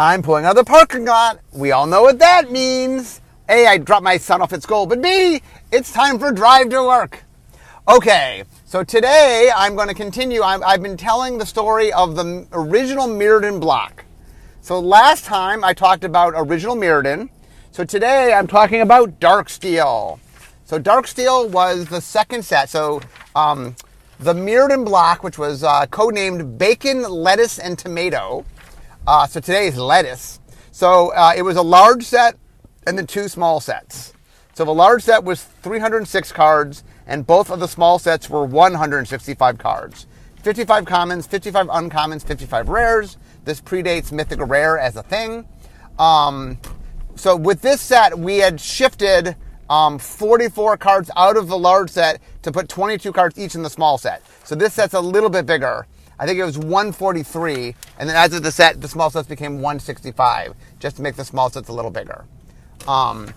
I'm pulling out of the parking lot. We all know what that means. A, I dropped my son off at school, but B, it's time for drive to work. Okay, so today I'm going to continue. i have been telling the story of the original Mirrodin block. So last time I talked about original Mirrodin. So today I'm talking about Darksteel. So Darksteel was the second set. So um, the Mirrodin block, which was uh, codenamed Bacon, Lettuce, and Tomato. Uh, so today is lettuce. So uh, it was a large set and then two small sets. So the large set was 306 cards, and both of the small sets were 165 cards. 55 commons, 55 uncommons, 55 rares. This predates Mythic Rare as a thing. Um, so with this set, we had shifted um, 44 cards out of the large set to put 22 cards each in the small set. So this set's a little bit bigger. I think it was 143, and then as of the set, the small sets became 165, just to make the small sets a little bigger. Um,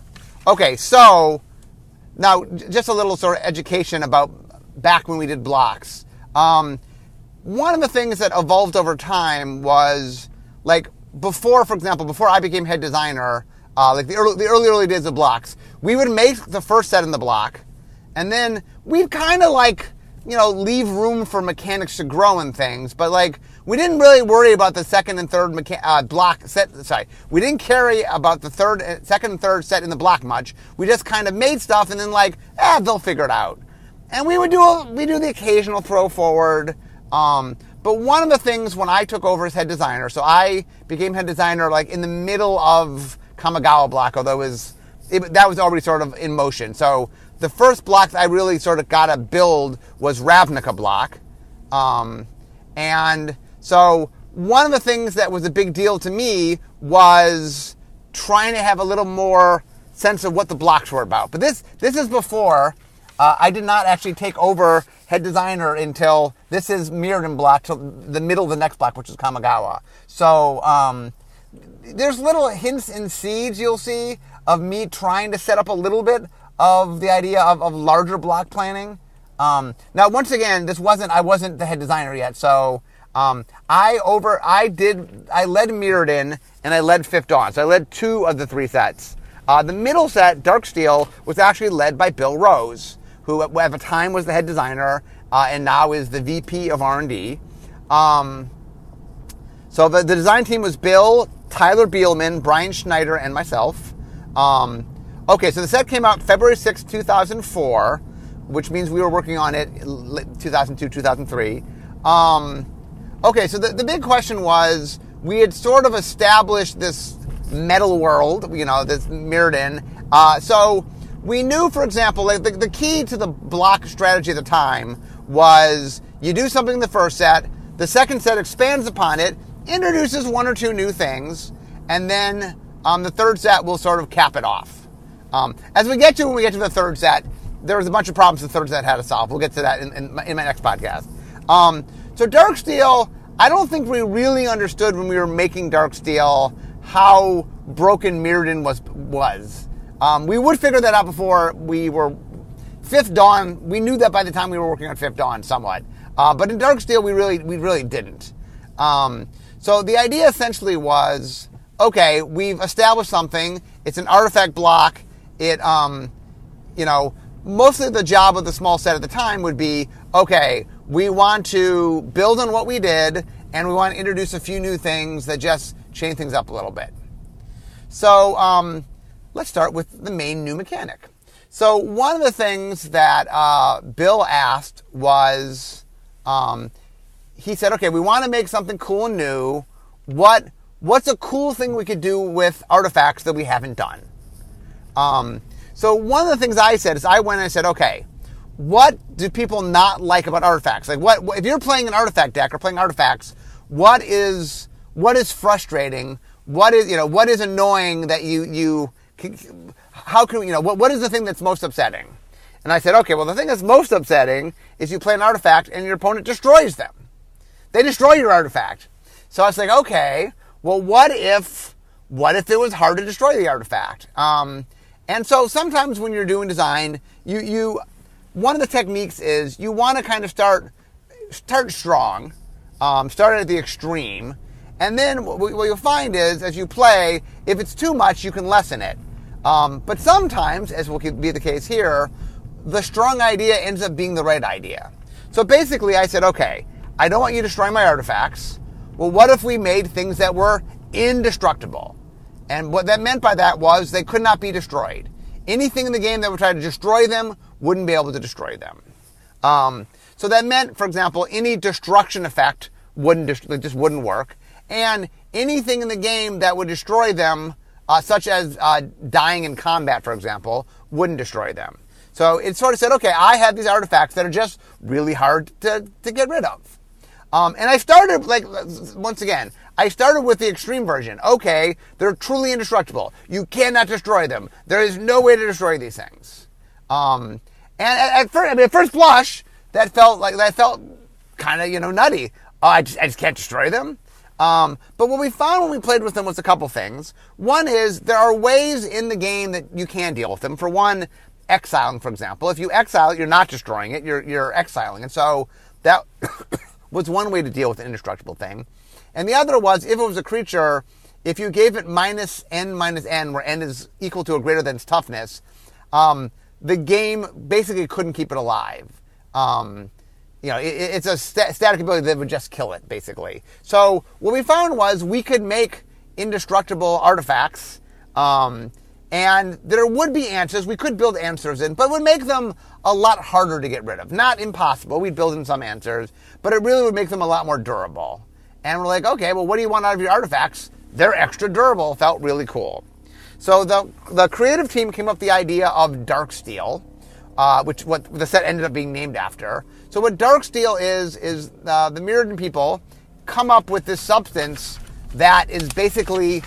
okay, so now just a little sort of education about back when we did blocks. Um, one of the things that evolved over time was like before, for example, before I became head designer, uh, like the early, the early, early days of blocks, we would make the first set in the block, and then we'd kind of like, you know, leave room for mechanics to grow and things, but like, we didn't really worry about the second and third mecha- uh, block set. Sorry, we didn't carry about the third, uh, second and third set in the block much. We just kind of made stuff and then like, ah, they'll figure it out. And we would do we do the occasional throw forward. Um, but one of the things when I took over as head designer, so I became head designer like in the middle of Kamigawa block, although it was it, that was already sort of in motion. So the first block that I really sort of got to build was Ravnica block, um, and so one of the things that was a big deal to me was trying to have a little more sense of what the blocks were about. But this this is before uh, I did not actually take over head designer until this is Mirrodin block till the middle of the next block, which is Kamigawa. So um, there's little hints and seeds you'll see of me trying to set up a little bit of the idea of, of larger block planning. Um, now, once again, this wasn't I wasn't the head designer yet, so um, I over I did I led Mirrodin and I led Fifth Dawn, so I led two of the three sets. Uh, the middle set, Darksteel, was actually led by Bill Rose, who at the time was the head designer uh, and now is the VP of R&D. Um, so the, the design team was Bill, Tyler Bielman, Brian Schneider, and myself. Um, okay, so the set came out February 6, 2004, which means we were working on it 2002, 2003. Um, okay, so the, the big question was we had sort of established this metal world, you know, this Mirrodin. Uh, so we knew, for example, like the, the key to the block strategy at the time was you do something in the first set, the second set expands upon it, introduces one or two new things, and then um, the third set will sort of cap it off. Um, as we get to when we get to the third set, there was a bunch of problems the third set had to solve. We'll get to that in, in, my, in my, next podcast. Um, so Darksteel, I don't think we really understood when we were making Darksteel how broken Mirrodin was was. Um, we would figure that out before we were Fifth Dawn. We knew that by the time we were working on Fifth Dawn, somewhat. Uh, but in Darksteel, we really we really didn't. Um, so the idea essentially was, okay, we've established something. It's an artifact block. It, um, you know, mostly the job of the small set at the time would be, okay, we want to build on what we did, and we want to introduce a few new things that just change things up a little bit. So um, let's start with the main new mechanic. So one of the things that uh, Bill asked was, um, he said, okay, we want to make something cool and new. What what's a cool thing we could do with artifacts that we haven't done? Um, so one of the things I said is I went and I said, okay, what do people not like about artifacts? Like what if you're playing an artifact deck or playing artifacts, what is what is frustrating? What is you know what is annoying that you you how can you know what what is the thing that's most upsetting? And I said, okay, well the thing that's most upsetting is you play an artifact and your opponent destroys them. They destroy your artifact. So I was like, okay, well, what if, what if it was hard to destroy the artifact? Um, and so sometimes when you're doing design, you, you, one of the techniques is you want to kind of start, start strong, um, start at the extreme, And then what what you'll find is, as you play, if it's too much, you can lessen it. Um, but sometimes, as will be the case here, the strong idea ends up being the right idea. So basically, I said, okay, I don't want you destroying my artifacts. Well, what if we made things that were indestructible? And what that meant by that was they could not be destroyed. Anything in the game that would try to destroy them wouldn't be able to destroy them. Um, so that meant, for example, any destruction effect wouldn't just wouldn't work, and anything in the game that would destroy them, uh, such as uh, dying in combat, for example, wouldn't destroy them. So it sort of said, okay, I have these artifacts that are just really hard to, to get rid of. Um, and I started, like, once again, I started with the extreme version. Okay, they're truly indestructible. You cannot destroy them. There is no way to destroy these things. Um, and at, at, first, I mean, at first blush, that felt like that felt kind of you know nutty. Oh, I just, I just can't destroy them. Um, but what we found when we played with them was a couple things. One is there are ways in the game that you can deal with them. For one, exiling, for example. If you exile you're not destroying it, you're, you're exiling. And so that was one way to deal with an indestructible thing. And the other was if it was a creature, if you gave it minus n minus n, where n is equal to or greater than its toughness, um, the game basically couldn't keep it alive. Um, you know, it, it's a st- static ability that would just kill it, basically. So what we found was we could make indestructible artifacts um, and there would be answers. We could build answers in, but would make them a lot harder to get rid of. Not impossible. We'd build in some answers, but it really would make them a lot more durable. And we're like, okay, well, what do you want out of your artifacts? They're extra durable. Felt really cool. So the the creative team came up with the idea of Darksteel, uh, which what the set ended up being named after. So what dark steel is is uh, the Mirrodin people come up with this substance that is basically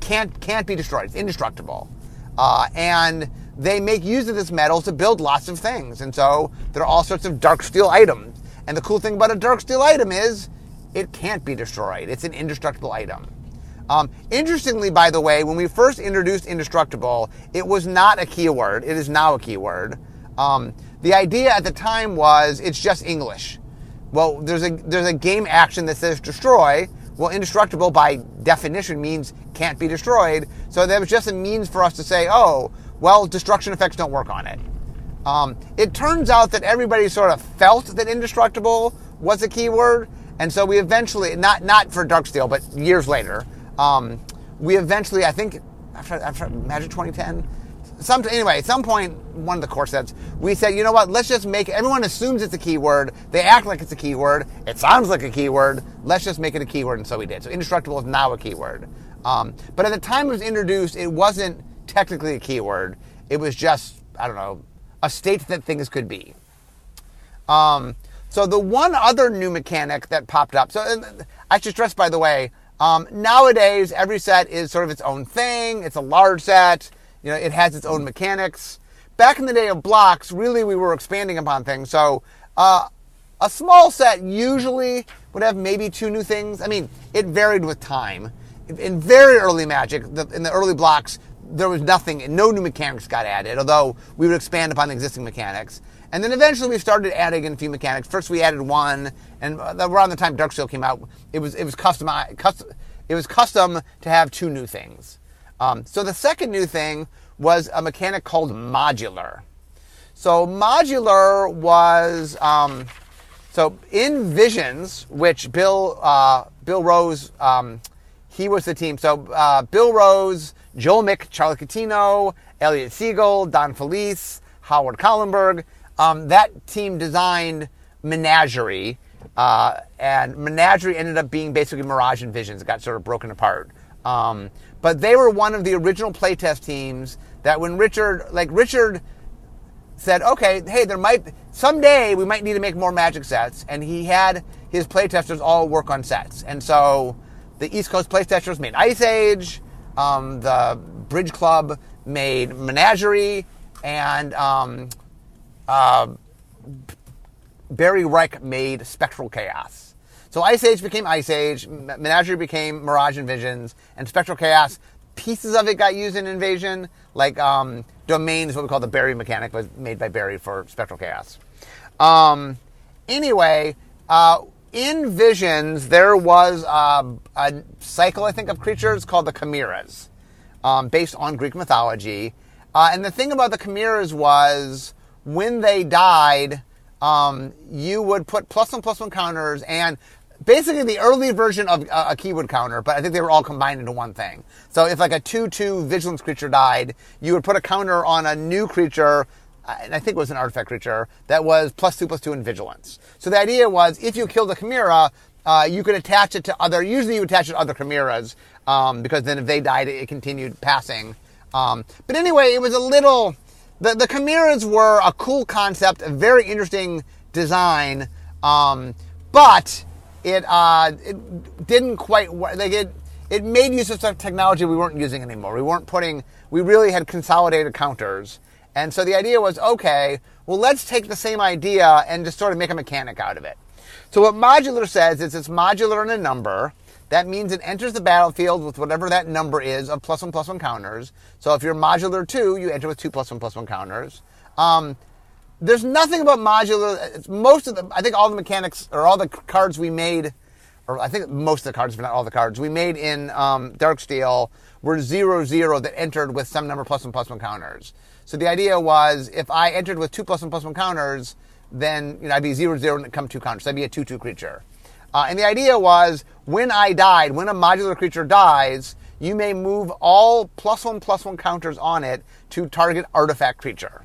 can't can't be destroyed. It's indestructible, uh, and they make use of this metal to build lots of things. And so there are all sorts of dark steel items. And the cool thing about a dark steel item is it can't be destroyed. It's an indestructible item. Um, interestingly, by the way, when we first introduced indestructible, it was not a keyword. It is now a keyword. Um, the idea at the time was it's just English. Well, there's a there's a game action that says destroy, well, indestructible by definition means can't be destroyed. So that was just a means for us to say, oh, well, destruction effects don't work on it. Um, it turns out that everybody sort of felt that indestructible was a keyword, and so we eventually, not not for Darksteel, but years later, um, we eventually, I think, after, after Magic 2010, some anyway, at some point, one of the core sets, we said, you know what? Let's just make everyone assumes it's a keyword. They act like it's a keyword. It sounds like a keyword. Let's just make it a keyword, and so we did. So indestructible is now a keyword. Um, but at the time it was introduced, it wasn't technically a keyword. It was just I don't know a state that things could be. Um, so the one other new mechanic that popped up. So I should stress, by the way, um, nowadays every set is sort of its own thing. It's a large set. You know, it has its own mechanics. Back in the day of blocks, really we were expanding upon things. So uh, a small set usually would have maybe two new things. I mean, it varied with time. In very early Magic, in the early blocks, there was nothing, no new mechanics got added, although we would expand upon the existing mechanics. And then eventually we started adding in a few mechanics. First we added one, and around the time Dark Darksteel came out, it was it was custom, custom it was custom to have two new things. Um, so the second new thing was a mechanic called modular. So modular was um, so in Visions, which Bill uh, Bill Rose um, he was the team. So uh, Bill Rose, Joel Mick, Charlie Catino, Elliot Siegel, Don Felice, Howard Kallenberg. Um, that team designed Menagerie, uh, and Menagerie ended up being basically Mirage and Visions. It got sort of broken apart. Um, but they were one of the original playtest teams that when Richard, like Richard said, okay, hey, there might, someday we might need to make more magic sets. And he had his playtesters all work on sets. And so the East Coast playtesters made Ice Age, um, the Bridge Club made Menagerie, and um, uh, Barry Reich made Spectral Chaos. So Ice Age became Ice Age, Menagerie became Mirage and Visions, and Spectral Chaos. Pieces of it got used in Invasion, like um, Domain is what we call the Barry mechanic, was made by Barry for Spectral Chaos. Um, anyway, uh, in Visions, there was a, a cycle, I think, of creatures called the Chimeras, um, based on Greek mythology. Uh, and the thing about the Chimeras was when they died, um, you would put plus one plus one counters and basically the early version of a, a keyword counter, but I think they were all combined into one thing. So if like a 2-2 vigilance creature died, you would put a counter on a new creature and I think it was an artifact creature that was plus two plus two in vigilance. So the idea was if you killed a chimera, uh, you could attach it to other. Usually, you attach it to other chimeras um, because then if they died, it, continued passing. Um, but anyway, it was a little. The the chimeras were a cool concept, a very interesting design, um, but it uh, it didn't quite work. like it. It made use of some technology we weren't using anymore. We weren't putting. We really had consolidated counters. And so the idea was, okay, well, let's take the same idea and just sort of make a mechanic out of it. So what modular says is it's modular in a number. That means it enters the battlefield with whatever that number is of plus one plus one counters. So if you're modular two, you enter with two plus one plus one counters. Um, there's nothing about modular. It's most of the, I think all the mechanics or all the cards we made, or I think most of the cards, but not all the cards we made in um, Darksteel were zero zero that entered with some number plus one plus one counters. So the idea was if I entered with two plus one plus one counters, then you know, I'd be zero zero and come two counters. I'd be a two two creature. Uh, and the idea was when I died, when a modular creature dies, you may move all plus one plus one counters on it to target artifact creature.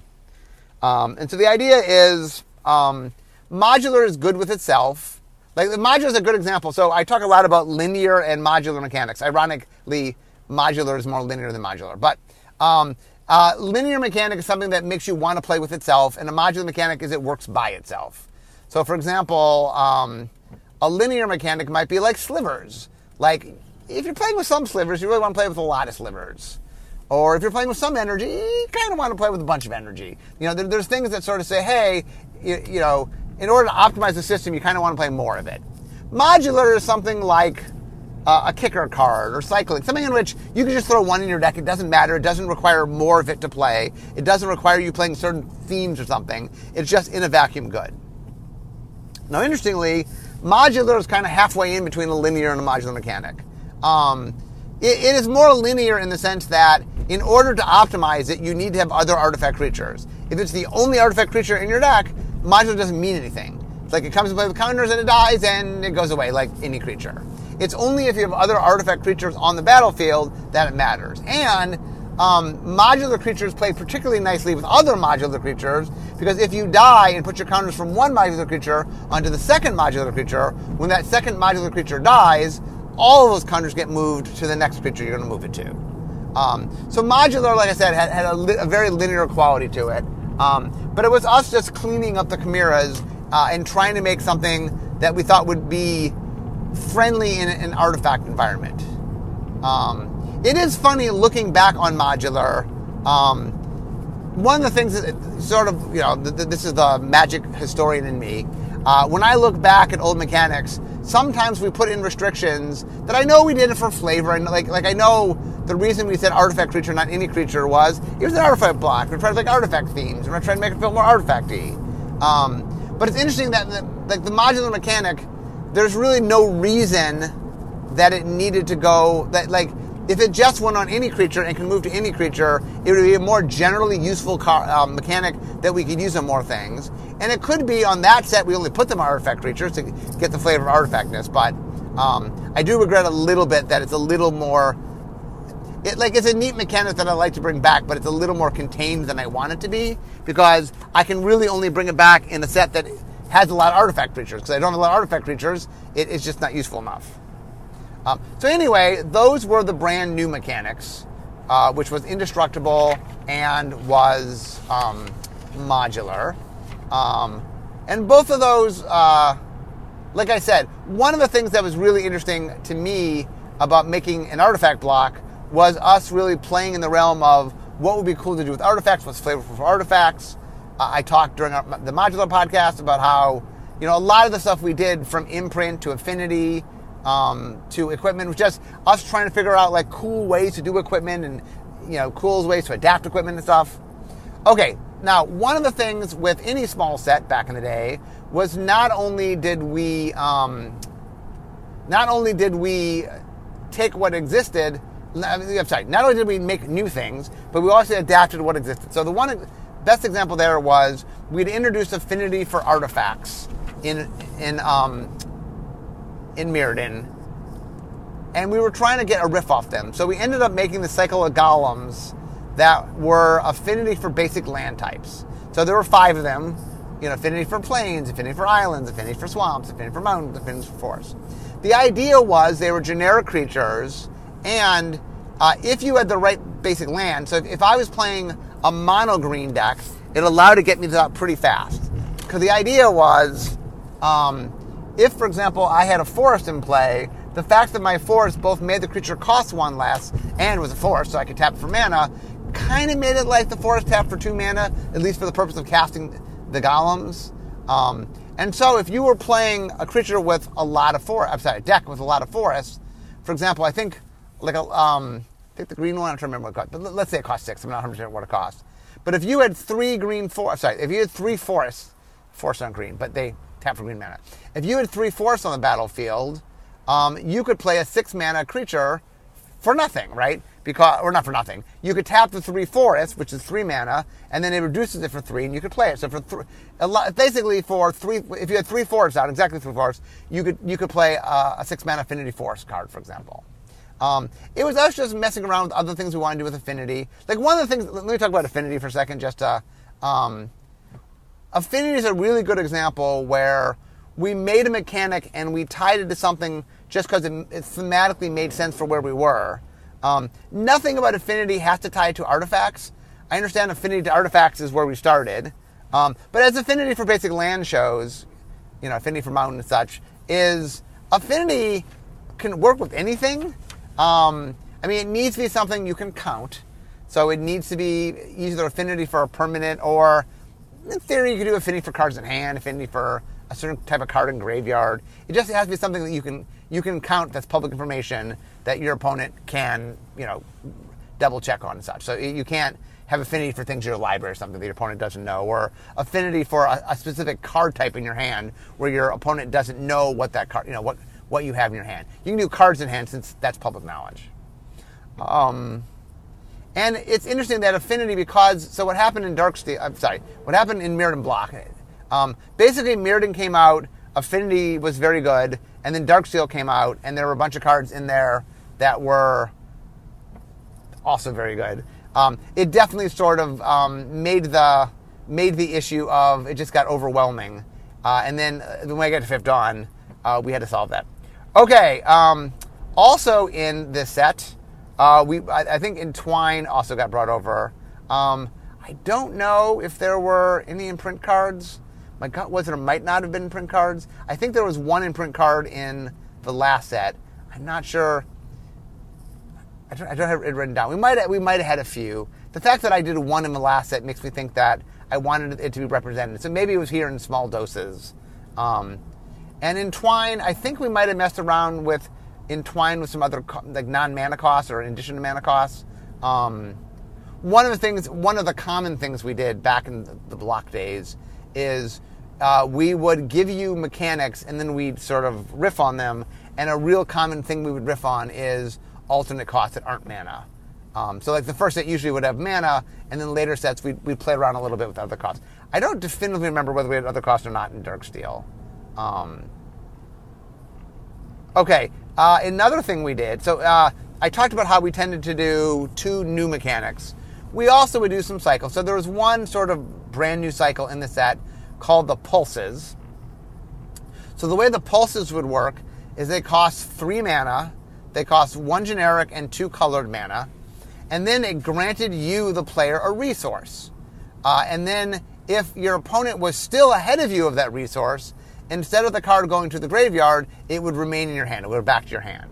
Um, and so the idea is um, modular is good with itself. Like the modular is a good example. So I talk a lot about linear and modular mechanics. Ironically, modular is more linear than modular, but um, uh, linear mechanic is something that makes you want to play with itself, and a modular mechanic is it works by itself. So, for example, um, a linear mechanic might be like slivers. Like, if you're playing with some slivers, you really want to play with a lot of slivers. Or if you're playing with some energy, you kind of want to play with a bunch of energy. You know, there, there's things that sort of say, hey, you, you know, in order to optimize the system, you kind of want to play more of it. Modular is something like uh, a kicker card or cycling, something in which you can just throw one in your deck. It doesn't matter. It doesn't require more of it to play. It doesn't require you playing certain themes or something. It's just in a vacuum good. Now, interestingly, modular is kind of halfway in between a linear and a modular mechanic. Um, it, it is more linear in the sense that in order to optimize it, you need to have other artifact creatures. If it's the only artifact creature in your deck, modular doesn't mean anything. It's like it comes to play with counters and it dies and it goes away like any creature. It's only if you have other artifact creatures on the battlefield that it matters. And um, modular creatures play particularly nicely with other modular creatures because if you die and put your counters from one modular creature onto the second modular creature, when that second modular creature dies, all of those counters get moved to the next creature you're going to move it to. Um, so modular, like I said, had, had a, li- a, very linear quality to it. Um, but it was us just cleaning up the chimeras uh, and trying to make something that we thought would be friendly in an artifact environment. Um, it is funny looking back on modular. Um, one of the things that sort of, you know, this is the magic historian in me. Uh, when I look back at old mechanics, sometimes we put in restrictions that I know we did it for flavor. And like, like I know the reason we said artifact creature, not any creature, was it was an artifact block. We're trying to make artifact themes. We're trying to make it feel more artifacty. Um, but it's interesting that the, like the modular mechanic there's really no reason that it needed to go that like if it just went on any creature and can move to any creature, it would be a more generally useful car, um, mechanic that we could use on more things. And it could be on that set we only put them artifact creatures to get the flavor of artifactness. But um, I do regret a little bit that it's a little more. It, like it's a neat mechanic that I like to bring back, but it's a little more contained than I want it to be because I can really only bring it back in a set that has a lot of artifact creatures. Because I don't have a lot of artifact creatures, it's just not useful enough. Um, so anyway, those were the brand new mechanics, uh, which was indestructible and was um, modular. Um, and both of those, uh, like I said, one of the things that was really interesting to me about making an artifact block was us really playing in the realm of what would be cool to do with artifacts, what's flavorful for artifacts, I talked during our, the modular podcast about how you know a lot of the stuff we did from imprint to affinity um, to equipment was just us trying to figure out like cool ways to do equipment and you know cool ways to adapt equipment and stuff. Okay, now one of the things with any small set back in the day was not only did we um, not only did we take what existed. I'm sorry. Not only did we make new things, but we also adapted what existed. So the one best example there was we'd introduced affinity for artifacts in in um, in Mirrodin, and we were trying to get a riff off them. So we ended up making the cycle of golems that were affinity for basic land types. So there were five of them. You know, affinity for plains, affinity for islands, affinity for swamps, affinity for mountains, affinity for forests. The idea was they were generic creatures, and uh, if you had the right basic land, so if, if I was playing a mono green deck, it allowed to get me to that pretty fast. Because the idea was, um, if, for example, I had a forest in play, the fact that my forest both made the creature cost one less and was a forest, so I could tap for mana, kind of made it like the forest tap for two mana, at least for the purpose of casting the golems. Um, and so if you were playing a creature with a lot of forest, I'm sorry, a deck with a lot of forests, for example, I think like a, um, think the green one, I'm trying to remember what it cost, but let's say it cost six. I'm not 100 percent what it cost. But if you had three green forests, sorry, if you had three forests, forests on green, but they tap for green mana. If you had three forests on the battlefield, um, you could play a six mana creature for nothing, right? Because or not for nothing. You could tap the three forests, which is three mana, and then it reduces it for three, and you could play it. So for basically for three, if you had three forests out, exactly three forests, you could you could play a, a six mana affinity forest card, for example. Um, it was us just messing around with other things we wanted to do with affinity. Like one of the things, let me talk about affinity for a second. Just uh, um, affinity is a really good example where we made a mechanic and we tied it to something just because it, it, thematically made sense for where we were. Um, nothing about affinity has to tie to artifacts. I understand affinity to artifacts is where we started, um, but as affinity for basic land shows, you know, affinity for mountain and such is affinity can work with anything. Um, I mean, it needs to be something you can count. So it needs to be either affinity for a permanent or, in theory, you could do affinity for cards in hand, affinity for a certain type of card in graveyard. It just has to be something that you can you can count that's public information that your opponent can you know double check on and such. So you can't have affinity for things in your library or something that your opponent doesn't know, or affinity for a, a specific card type in your hand where your opponent doesn't know what that card you know what what you have in your hand. You can do cards in hand since that's public knowledge. Um, and it's interesting that affinity because so what happened in Darksteel? I'm sorry, what happened in Mirrodin Block? Um, basically, Mirrodin came out. Affinity was very good, and then Dark Darksteel came out, and there were a bunch of cards in there that were also very good. Um, it definitely sort of um, made the made the issue of it just got overwhelming, uh, and then uh, when I got to Fifth Dawn, uh, we had to solve that. Okay. Um, also in this set, uh, we I, I, think Entwine also got brought over. Um, I don't know if there were any imprint cards. My was there might not have been print cards. I think there was one imprint card in the last set. I'm not sure. I don't, I don't have it written down. We might have, we might have had a few. The fact that I did one in the last set makes me think that I wanted it to be represented. So maybe it was here in small doses. Um, and Entwine, I think we might have messed around with Entwine with some other like non-mana costs or in addition to mana costs. Um, one of the things, one of the common things we did back in the, block days is uh, we would give you mechanics and then we'd sort of riff on them. And a real common thing we would riff on is alternate costs that aren't mana. Um, so like the first set usually would have mana, and then later sets we we play around a little bit with other costs. I don't definitively remember whether we had other costs or not in Darksteel. Um, okay, uh, another thing we did. So uh, I talked about how we tended to do two new mechanics. We also would do some cycles. So there was one sort of brand new cycle in the set called the pulses. So the way the pulses would work is they cost three mana, they cost one generic and two colored mana, and then it granted you, the player, a resource. Uh, and then if your opponent was still ahead of you of that resource, instead of the card going to the graveyard, it would remain in your hand. It would go back to your hand.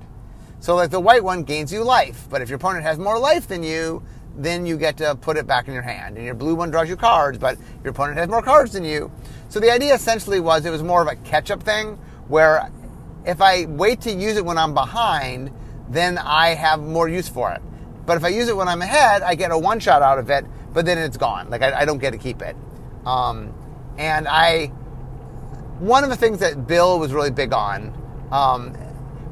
So, like the white one gains you life, but if your opponent has more life than you, then you get to put it back in your hand. And your blue one draws you cards, but your opponent has more cards than you. So the idea essentially was it was more of a catch-up thing, where if I wait to use it when I'm behind, then I have more use for it. But if I use it when I'm ahead, I get a one-shot out of it, but then it's gone. Like I, I don't get to keep it. Um, and I one of the things that Bill was really big on um,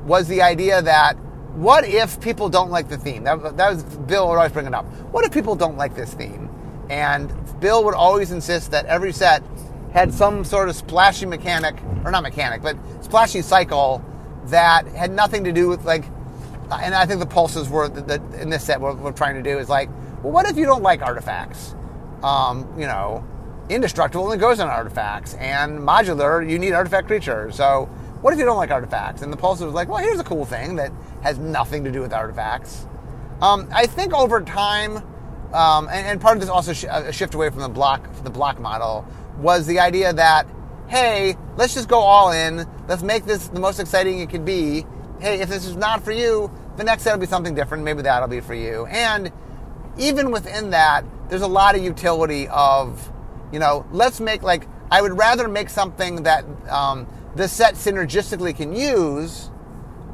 was the idea that what if people don't like the theme? That, that was Bill would always bring it up. What if people don't like this theme? And Bill would always insist that every set had some sort of splashy mechanic, or not mechanic, but splashy cycle that had nothing to do with like. And I think the pulses were that in this set what we're trying to do is like, well, what if you don't like artifacts? Um, you know, indestructible only goes on artifacts, and modular you need artifact creatures. So what if you don't like artifacts? And the pulse was like, well, here's a cool thing that has nothing to do with artifacts. Um, I think over time, um, and, and, part of this also sh- a shift away from the block the block model was the idea that hey, let's just go all in. Let's make this the most exciting it could be. Hey, if this is not for you, the next set will be something different. Maybe that'll be for you. And even within that, there's a lot of utility of, you know, let's make like I would rather make something that um, the set synergistically can use.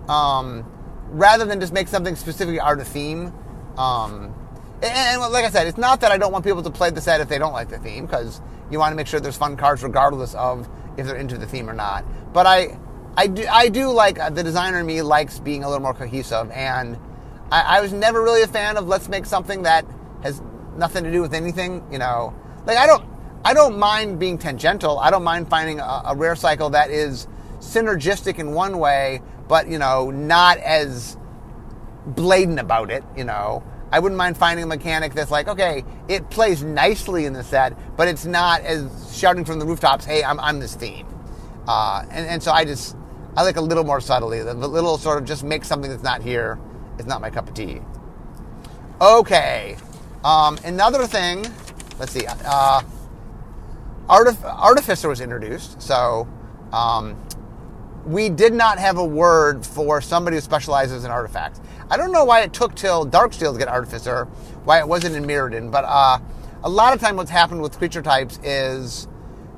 Um, rather than just make something specifically art of theme. Um, and, and, like I said, it's not that I don't want people to play the set if they don't like the theme, because you want to make sure there's fun cards regardless of if they're into the theme or not. But I, I do, I do like uh, the designer in me likes being a little more cohesive, and I, I was never really a fan of let's make something that has nothing to do with anything. You know, like I don't, I don't mind being tangential. I don't mind finding a, a rare cycle that is synergistic in one way, but you know, not as blatant about it. You know, I wouldn't mind finding a mechanic that's like, okay, it plays nicely in the set, but it's not as shouting from the rooftops, "Hey, I'm I'm this theme," uh, and and so I just I like a little more subtly, the little sort of just make something that's not here is not my cup of tea. Okay, um, another thing. Let's see. Uh, Artif- Artificer was introduced, so um, we did not have a word for somebody who specializes in artifacts. I don't know why it took till Darksteel to get Artificer, why it wasn't in Mirrodin, but uh, a lot of time what's happened with creature types is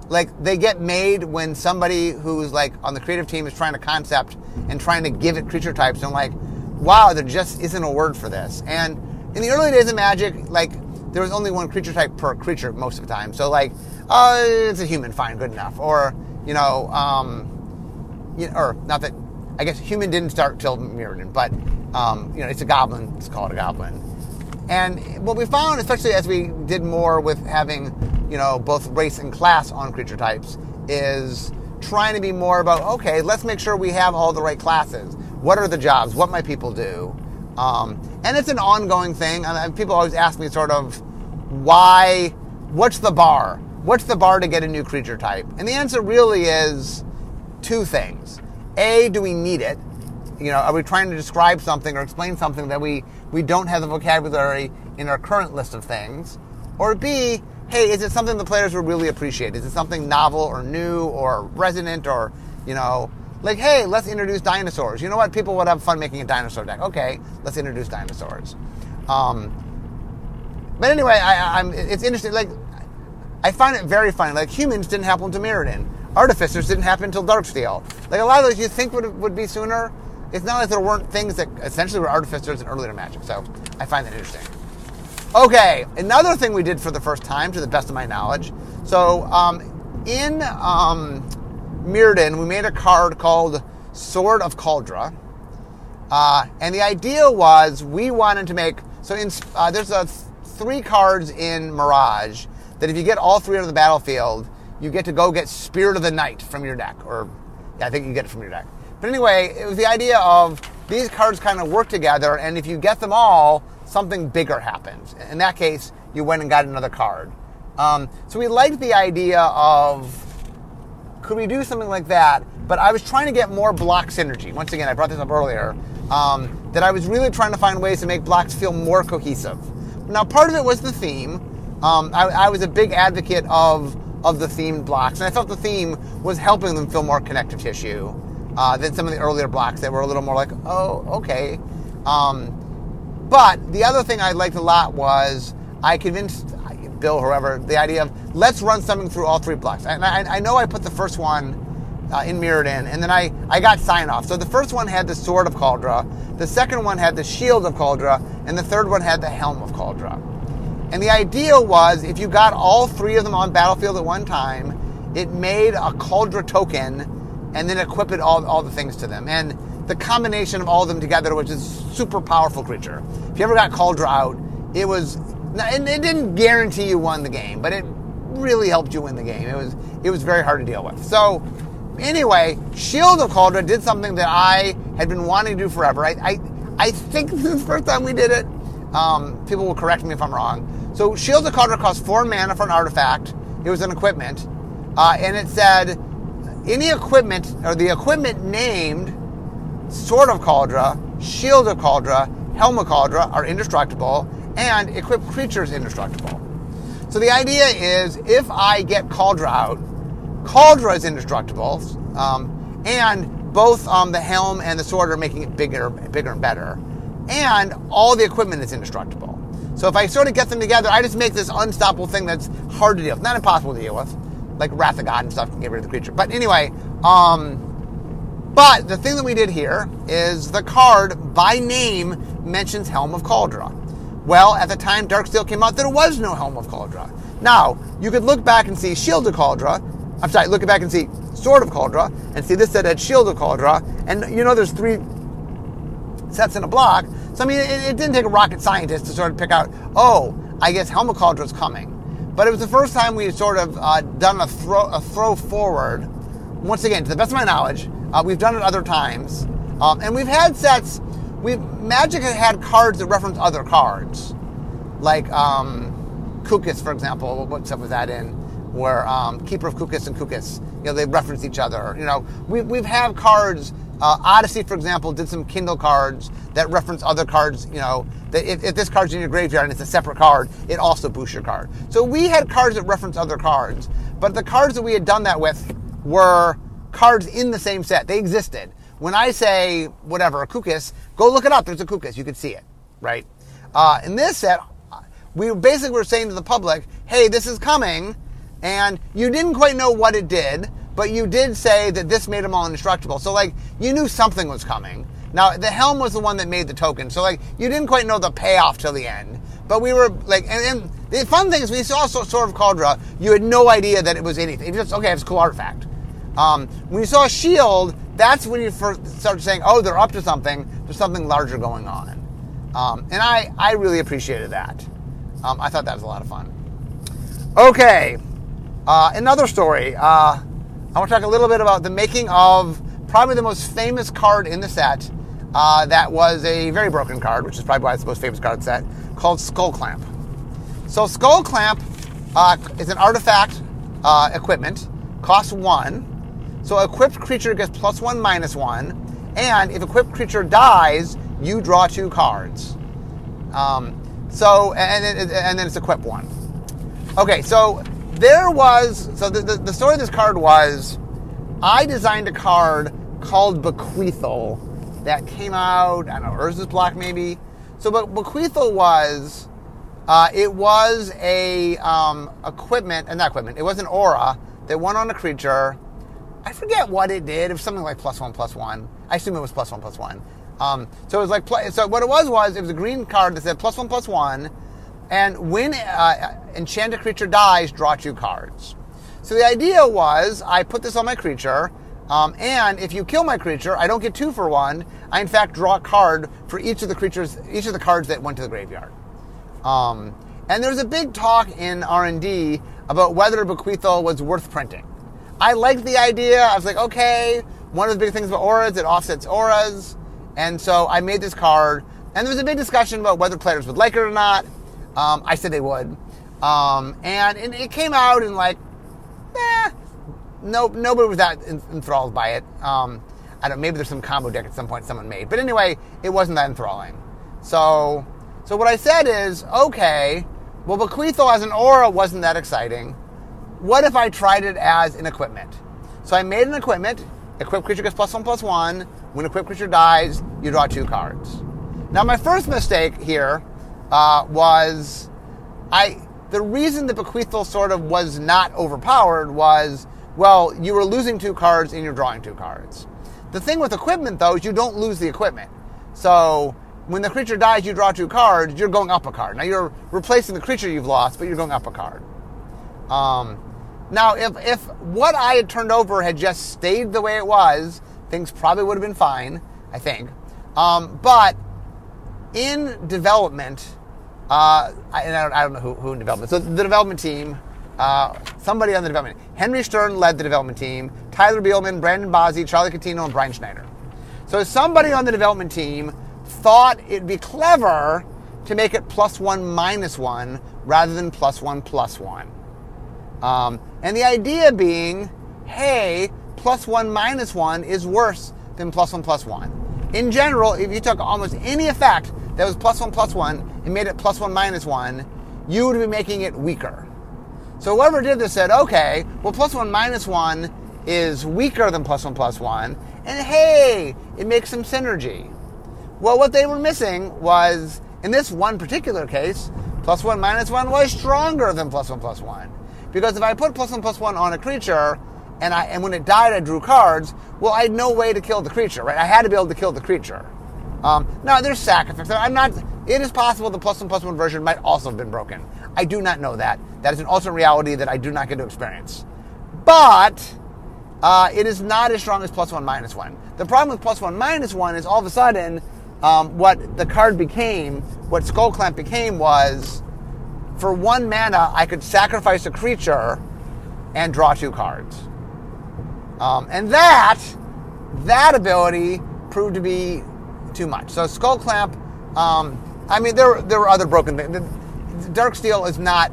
like they get made when somebody who's like on the creative team is trying to concept and trying to give it creature types and like, wow, there just isn't a word for this. And in the early days of Magic, like there was only one creature type per creature most of the time. So like, uh, it's a human, fine, good enough. Or you know, um, you know, or not that I guess human didn't start till Mirrodin, but um, you know, it's a goblin. Let's call it a goblin. And what we found, especially as we did more with having, you know, both race and class on creature types, is trying to be more about okay, let's make sure we have all the right classes. What are the jobs? What might people do? Um, and it's an ongoing thing. And people always ask me sort of why, what's the bar? What's the bar to get a new creature type? And the answer really is two things. A, do we need it? You know, are we trying to describe something or explain something that we, we don't have the vocabulary in our current list of things? Or B, hey, is it something the players will really appreciate? Is it something novel or new or resonant or, you know, like, hey, let's introduce dinosaurs. You know what? People would have fun making a dinosaur deck. Okay, let's introduce dinosaurs. Um, but anyway, I, am it's interesting. Like, I find it very funny. Like, humans didn't happen to Mirrodin. Artificers didn't happen until Darksteel. Like a lot of those you think would would be sooner. It's not like there weren't things that essentially were artificers in earlier magic. So I find that interesting. Okay, another thing we did for the first time, to the best of my knowledge. So um, in um, Mirrodin, we made a card called Sword of Kaldra. Uh, and the idea was we wanted to make so in uh, there's a th- three cards in Mirage that if you get all three on the battlefield, you get to go get Spirit of the Night from your deck, or yeah, I think you get it from your deck. But anyway, it was the idea of these cards kind of work together, and if you get them all, something bigger happens. In that case, you went and got another card. Um, so we liked the idea of could we do something like that? But I was trying to get more block synergy. Once again, I brought this up earlier. Um, that I was really trying to find ways to make blocks feel more cohesive. Now, part of it was the theme. Um, I, I was a big advocate of of the themed blocks. And I felt the theme was helping them feel more connective tissue uh, than some of the earlier blocks that were a little more like, oh, okay. Um, but the other thing I liked a lot was I convinced Bill, whoever, the idea of let's run something through all three blocks. And I, I know I put the first one uh, in Mirrodin, and then I, I got sign off. So the first one had the Sword of Kaldra, the second one had the Shield of Kaldra, and the third one had the Helm of Kaldra. And the idea was if you got all three of them on battlefield at one time, it made a Kaldra token and then equipped all, all the things to them. And the combination of all of them together was a super powerful creature. If you ever got Kaldra out, it was, and it didn't guarantee you won the game, but it really helped you win the game. It was, it was very hard to deal with. So, anyway, Shield of Kaldra did something that I had been wanting to do forever. I, I, I think this is the first time we did it. Um, people will correct me if I'm wrong. So, Shield of Kaldra costs four mana for an artifact. It was an equipment. Uh, and it said any equipment, or the equipment named Sword of Kaldra, Shield of Kaldra, Helm of Kaldra are indestructible, and equipped creatures indestructible. So the idea is if I get Kaldra out, Kaldra is indestructible, um, and both um, the helm and the sword are making it bigger, bigger and better, and all the equipment is indestructible. So if I sort of get them together, I just make this unstoppable thing that's hard to deal with, not impossible to deal with, like Wrath of God and stuff can get rid of the creature. But anyway, um, but the thing that we did here is the card by name mentions Helm of Kaldra. Well, at the time Darksteel came out, there was no Helm of Kaldra. Now, you could look back and see Shield of Kaldra. I'm sorry, look back and see Sword of Kaldra, and see this set had Shield of Kaldra. And you know there's three sets in a block. So, I mean, it, it didn't take a rocket scientist to sort of pick out, oh, I guess Helm of Kaldra is coming. But it was the first time we had sort of uh, done a throw, a throw forward. Once again, to the best of my knowledge, uh, we've done it other times, um, and we've had sets. We've Magic has had cards that reference other cards, like um, Kookus, for example. What stuff was that in? Where um, Keeper of Kookus and Kookus, you know, they reference each other. You know, we, we've had cards. Uh, Odyssey, for example, did some Kindle cards that reference other cards. You know, that if, if, this card's in your graveyard and it's a separate card, it also boosts your card. So we had cards that reference other cards, but the cards that we had done that with were cards in the same set. They existed. When I say whatever a Kookus, go look it up. There's a Kookus. You can see it, right? Uh, in this set, we basically were saying to the public, "Hey, this is coming," and you didn't quite know what it did, but you did say that this made them all indestructible. So like you knew something was coming. Now the helm was the one that made the token, so like you didn't quite know the payoff till the end. But we were like, and, and the fun thing is, we saw Sword of Kaldra, you had no idea that it was anything. It just okay, it's a cool artifact. Um, when you saw shield, that's when you first start saying, "Oh, they're up to something. There's something larger going on." Um, and I, I really appreciated that. Um, I thought that was a lot of fun. Okay, uh, another story. Uh, I want to talk a little bit about the making of probably the most famous card in the set. Uh, that was a very broken card, which is probably why it's the most famous card set, called Skullclamp. So Skullclamp uh, is an artifact uh, equipment, costs one, so equipped creature gets plus one, minus one, and if equipped creature dies, you draw two cards. Um, so and and then it's equip one. Okay, so there was so the, the, the story of this card was I designed a card called Bequeathal that came out I don't know Urza's block maybe. So but Bequeathal was uh, it was a um, equipment and uh, not equipment it was an aura that went on a creature I forget what it did. It was something like plus one, plus one. I assume it was plus one, plus one. Um, so it was like, so what it was was, it was a green card that said plus one, plus one, and when uh, enchanted creature dies, draw two cards. So the idea was, I put this on my creature, um, and if you kill my creature, I don't get two for one. I in fact draw a card for each of the creatures, each of the cards that went to the graveyard. Um, and there was a big talk in R and D about whether bequeathal was worth printing. I liked the idea. I was like, okay, one of the big things about auras, it offsets auras. And so I made this card. And there was a big discussion about whether players would like it or not. Um, I said they would. Um, and, and, it came out and like, eh, no, nobody was that enthralled by it. Um, I don't. Maybe there's some combo deck at some point someone made, but anyway, it wasn't that enthralling. So, so what I said is, okay, well, Bequeathal as an aura wasn't that exciting what if I tried it as an equipment? So I made an equipment. Equipped creature gets plus one plus one. When equipped creature dies, you draw two cards. Now my first mistake here uh, was I. The reason the bequeathal sort of was not overpowered was well, you were losing two cards and you're drawing two cards. The thing with equipment though is you don't lose the equipment. So when the creature dies, you draw two cards. You're going up a card. Now you're replacing the creature you've lost, but you're going up a card. Um, Now, if, if what I had turned over had just stayed the way it was, things probably would have been fine, I think. Um, but in development, uh, I, and I don't, I don't know who, who in development. So the development team, uh, somebody on the development. Henry Stern led the development team. Tyler Bielman, Brandon Bozzi, Charlie Catino, and Brian Schneider. So somebody on the development team thought it'd be clever to make it plus one minus one rather than plus one plus one. Um, and the idea being, hey, plus one minus one is worse than plus one plus one. In general, if you took almost any effect that was plus one plus one and made it plus one minus one, you would be making it weaker. So whoever did this said, okay, well, plus one minus one is weaker than plus one plus one, and hey, it makes some synergy. Well, what they were missing was, in this one particular case, plus one minus one was stronger than plus one plus one. Because if I put plus one plus one on a creature, and I and when it died, I drew cards. Well, I had no way to kill the creature, right? I had to be able to kill the creature. Um, now there's sacrifice. I'm not. It is possible the plus one plus one version might also have been broken. I do not know that. That is an alternate reality that I do not get to experience. But uh, it is not as strong as plus one minus one. The problem with plus one minus one is all of a sudden um, what the card became, what Skullclamp became was for one mana, I could sacrifice a creature and draw two cards. Um, and that, that ability proved to be too much. So Skullclamp, um, I mean, there, there were other broken things. Darksteel is not,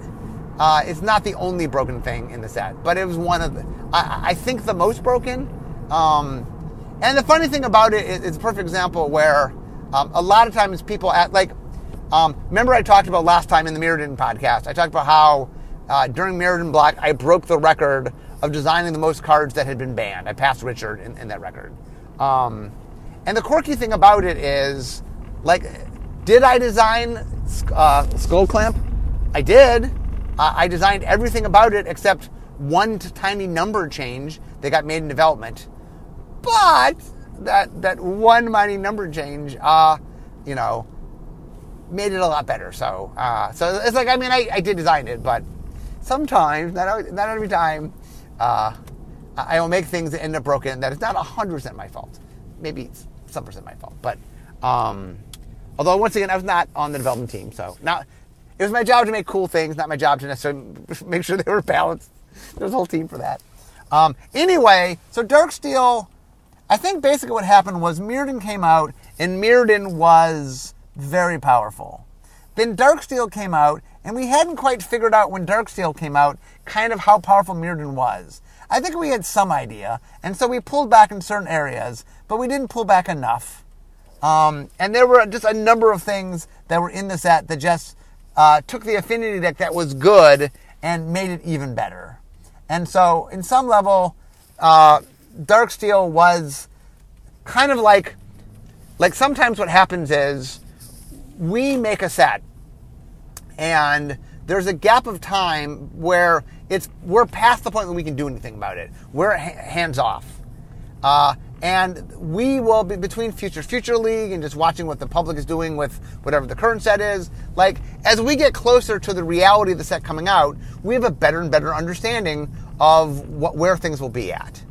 uh, it's not the only broken thing in the set, but it was one of the, I, I think the most broken. Um, and the funny thing about it is, it's a perfect example where um, a lot of times people at like, um, remember I talked about last time in the Mirrodin podcast. I talked about how uh, during Mirrodin Block I broke the record of designing the most cards that had been banned. I passed Richard in, in that record. Um, and the quirky thing about it is, like, did I design uh, Skullclamp? I did. Uh, I designed everything about it except one tiny number change that got made in development. But that that one mighty number change, uh, you know, made it a lot better. So, uh, so it's like I mean, I, I did design it, but sometimes, not not every time, uh, I will make things that end up broken. That is not hundred percent my fault. Maybe it's some percent my fault, but um, although once again, I was not on the development team, so now it was my job to make cool things, not my job to necessarily make sure they were balanced. There's a whole team for that. Um, anyway, so Darksteel, I think basically what happened was Mirrodin came out, and Mirrodin was very powerful. Then Darksteel came out, and we hadn't quite figured out when Darksteel came out kind of how powerful Mirrodin was. I think we had some idea, and so we pulled back in certain areas, but we didn't pull back enough. Um, and there were just a number of things that were in the set that just uh, took the affinity deck that was good and made it even better. And so, in some level, uh, Darksteel was kind of like, like sometimes what happens is we make a set and there's a gap of time where it's we're past the point where we can do anything about it. We're hands off, uh, and we will be between Future Future League and just watching what the public is doing with whatever the current set is. Like as we get closer to the reality of the set coming out, we have a better and better understanding of what where things will be at.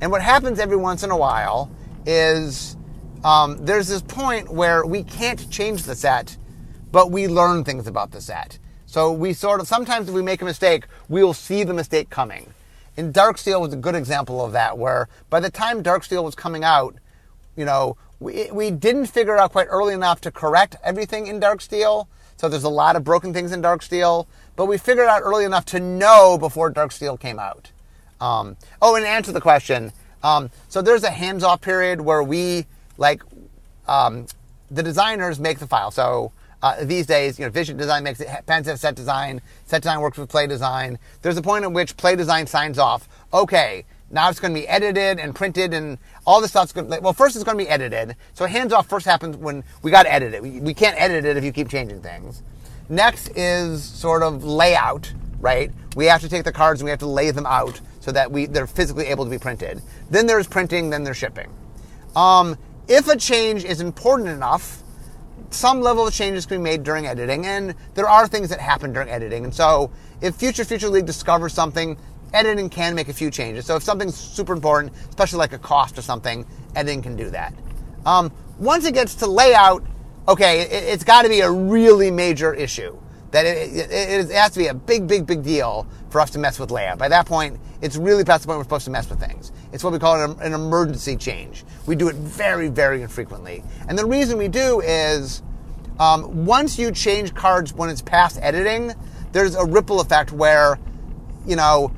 And what happens every once in a while is um, there's this point where we can't change the set, but we learn things about the set. So we sort of sometimes if we make a mistake, we'll see the mistake coming. And Darksteel was a good example of that, where by the time Darksteel was coming out, you know, we, we didn't figure out quite early enough to correct everything in Darksteel. So there's a lot of broken things in Darksteel, but we figured out early enough to know before Darksteel came out. Um, oh, and answer the question, um, so there's a hands-off period where we like um, the designers make the file. So uh, these days, you know, Vision Design makes it, Pens set design, set design works with play design. There's a point at which play design signs off. Okay, now it's going to be edited and printed and all this stuff's going to, well, first it's going to be edited. So hands off first happens when we got to edit it. We, we can't edit it if you keep changing things. Next is sort of layout, right? We have to take the cards and we have to lay them out so that we, they're physically able to be printed. Then there's printing, then there's shipping. Um, if a change is important enough, some level of changes can be made during editing, and there are things that happen during editing. And so, if Future Future League discovers something, editing can make a few changes. So if something's super important, especially like a cost or something, editing can do that. Um, once it gets to layout, okay, it, has got to be a really major issue. That it, it, it, has to be a big, big, big deal for us to mess with layout. By that point, it's really past the point we're supposed to mess with things. It's what we call an, an emergency change. We do it very, very infrequently. And the reason we do is um, once you change cards when it's past editing, there's a ripple effect where, you know,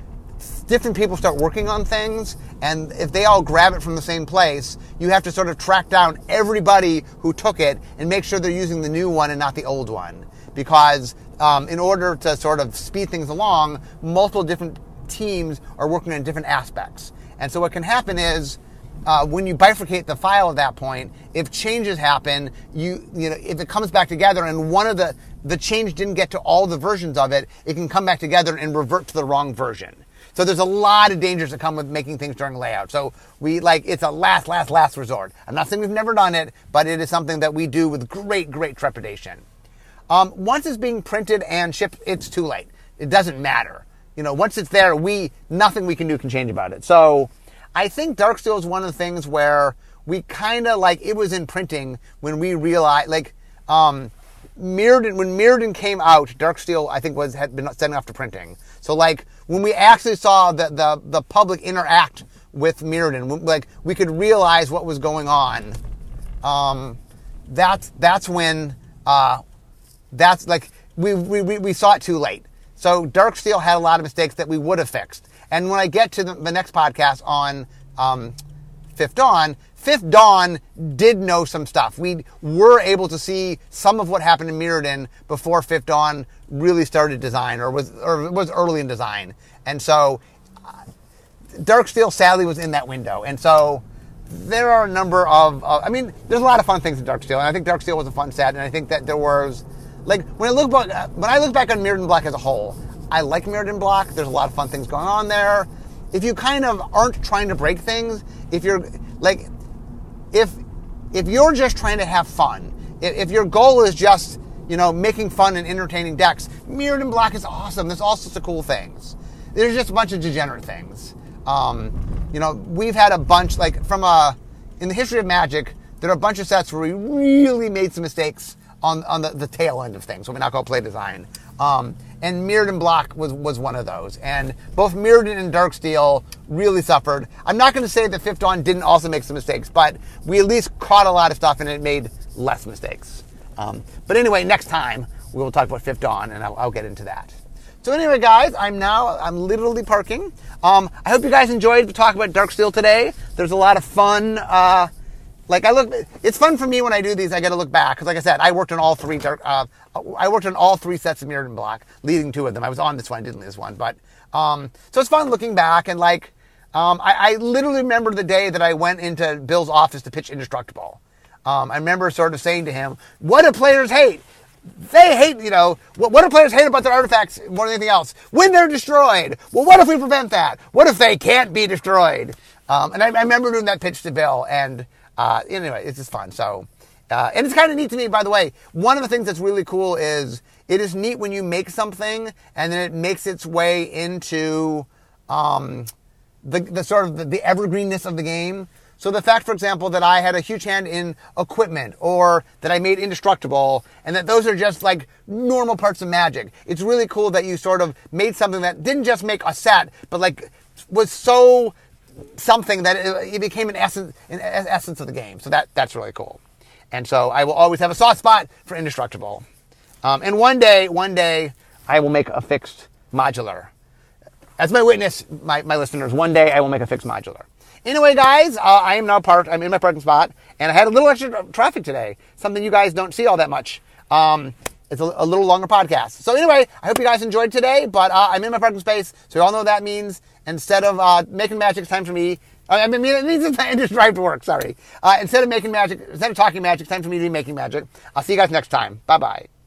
different people start working on things, and if they all grab it from the same place, you have to sort of track down everybody who took it and make sure they're using the new one and not the old one. Because um, in order to sort of speed things along, multiple different teams are working on different aspects. And so what can happen is uh, when you bifurcate the file at that point, if changes happen, you you know if it comes back together and one of the the change didn't get to all the versions of it, it can come back together and revert to the wrong version. So there's a lot of dangers that come with making things during layout. So we like it's a last, last, last resort. I'm not saying we've never done it, but it is something that we do with great, great trepidation. Um, once it's being printed and shipped, it's too late. It doesn't matter. You know, once it's there, we nothing we can do can change about it. So I think Darksteel is one of the things where we kind of like it was in printing when we realized like um, Mirrodin when Mirrodin came out, Darksteel I think was had been sending off to printing. So like when we actually saw the the, the public interact with Mirrodin, like we could realize what was going on. Um, that's that's when uh, that's like we, we we saw it too late. So Darksteel had a lot of mistakes that we would have fixed. And when I get to the, the next podcast on um, Fifth Dawn, Fifth Dawn did know some stuff. We were able to see some of what happened in Mirrodin before Fifth Dawn really started design or was or was early in design. And so uh, Darksteel sadly was in that window. And so there are a number of uh, I mean, there's a lot of fun things in Darksteel, and I think Darksteel was a fun set, and I think that there was like when I look back when I look back on Mirrodin Block as a whole, I like Mirrodin Block. There's a lot of fun things going on there. If you kind of aren't trying to break things, if you're like if if you're just trying to have fun, if, your goal is just you know making fun and entertaining decks, Mirrodin Block is awesome. There's all sorts of cool things. There's just a bunch of degenerate things. Um, you know, we've had a bunch like from a in the history of Magic, there are a bunch of sets where we really made some mistakes on on the, the tail end of things. When we not call play design. Um, and Mirrodin Block was, was one of those. And both Mirrodin and Darksteel really suffered. I'm not going to say that Fifth Dawn didn't also make some mistakes, but we at least caught a lot of stuff and it made less mistakes. Um, but anyway, next time we will talk about Fifth Dawn and I'll, I'll, get into that. So anyway, guys, I'm now I'm literally parking. Um, I hope you guys enjoyed the talk about Darksteel today. There's a lot of fun. Uh, like I look, it's fun for me when I do these. I get to look back because, like I said, I worked on all three. Uh, I worked on all three sets of Mirrodin Block, leading two of them. I was on this one, I didn't this one, but um, so it's fun looking back and like um, I, I, literally remember the day that I went into Bill's office to pitch Indestructible. Um, I remember sort of saying to him, "What do players hate? They hate, you know, what, what do players hate about their artifacts more than anything else? When they're destroyed. Well, what if we prevent that? What if they can't be destroyed?" Um, and I, I remember doing that pitch to Bill and. Uh, anyway, it's just fun. So, uh, and it's kind of neat to me, by the way. One of the things that's really cool is it is neat when you make something and then it makes its way into um, the, the sort of the, the evergreenness of the game. So the fact, for example, that I had a huge hand in equipment or that I made indestructible and that those are just like normal parts of magic. It's really cool that you sort of made something that didn't just make a set, but like was so something that it, it became an essence, an essence of the game. So that that's really cool. And so I will always have a soft spot for indestructible. Um, and one day, one day, I will make a fixed modular. As my witness, my, my listeners, one day I will make a fixed modular. Anyway, guys, uh, I am now parked. I'm in my parking spot, and I had a little extra traffic today. Something you guys don't see all that much. Um, it's a, a, little longer podcast. So anyway, I hope you guys enjoyed today. But uh, I'm in my parking space, so you all know what that means. Instead of uh, making magic, time for me. I mean, it means it's time to drive to work. Sorry. Uh, instead of making magic, instead of talking magic, time for me to be making magic. I'll see you guys next time. Bye bye.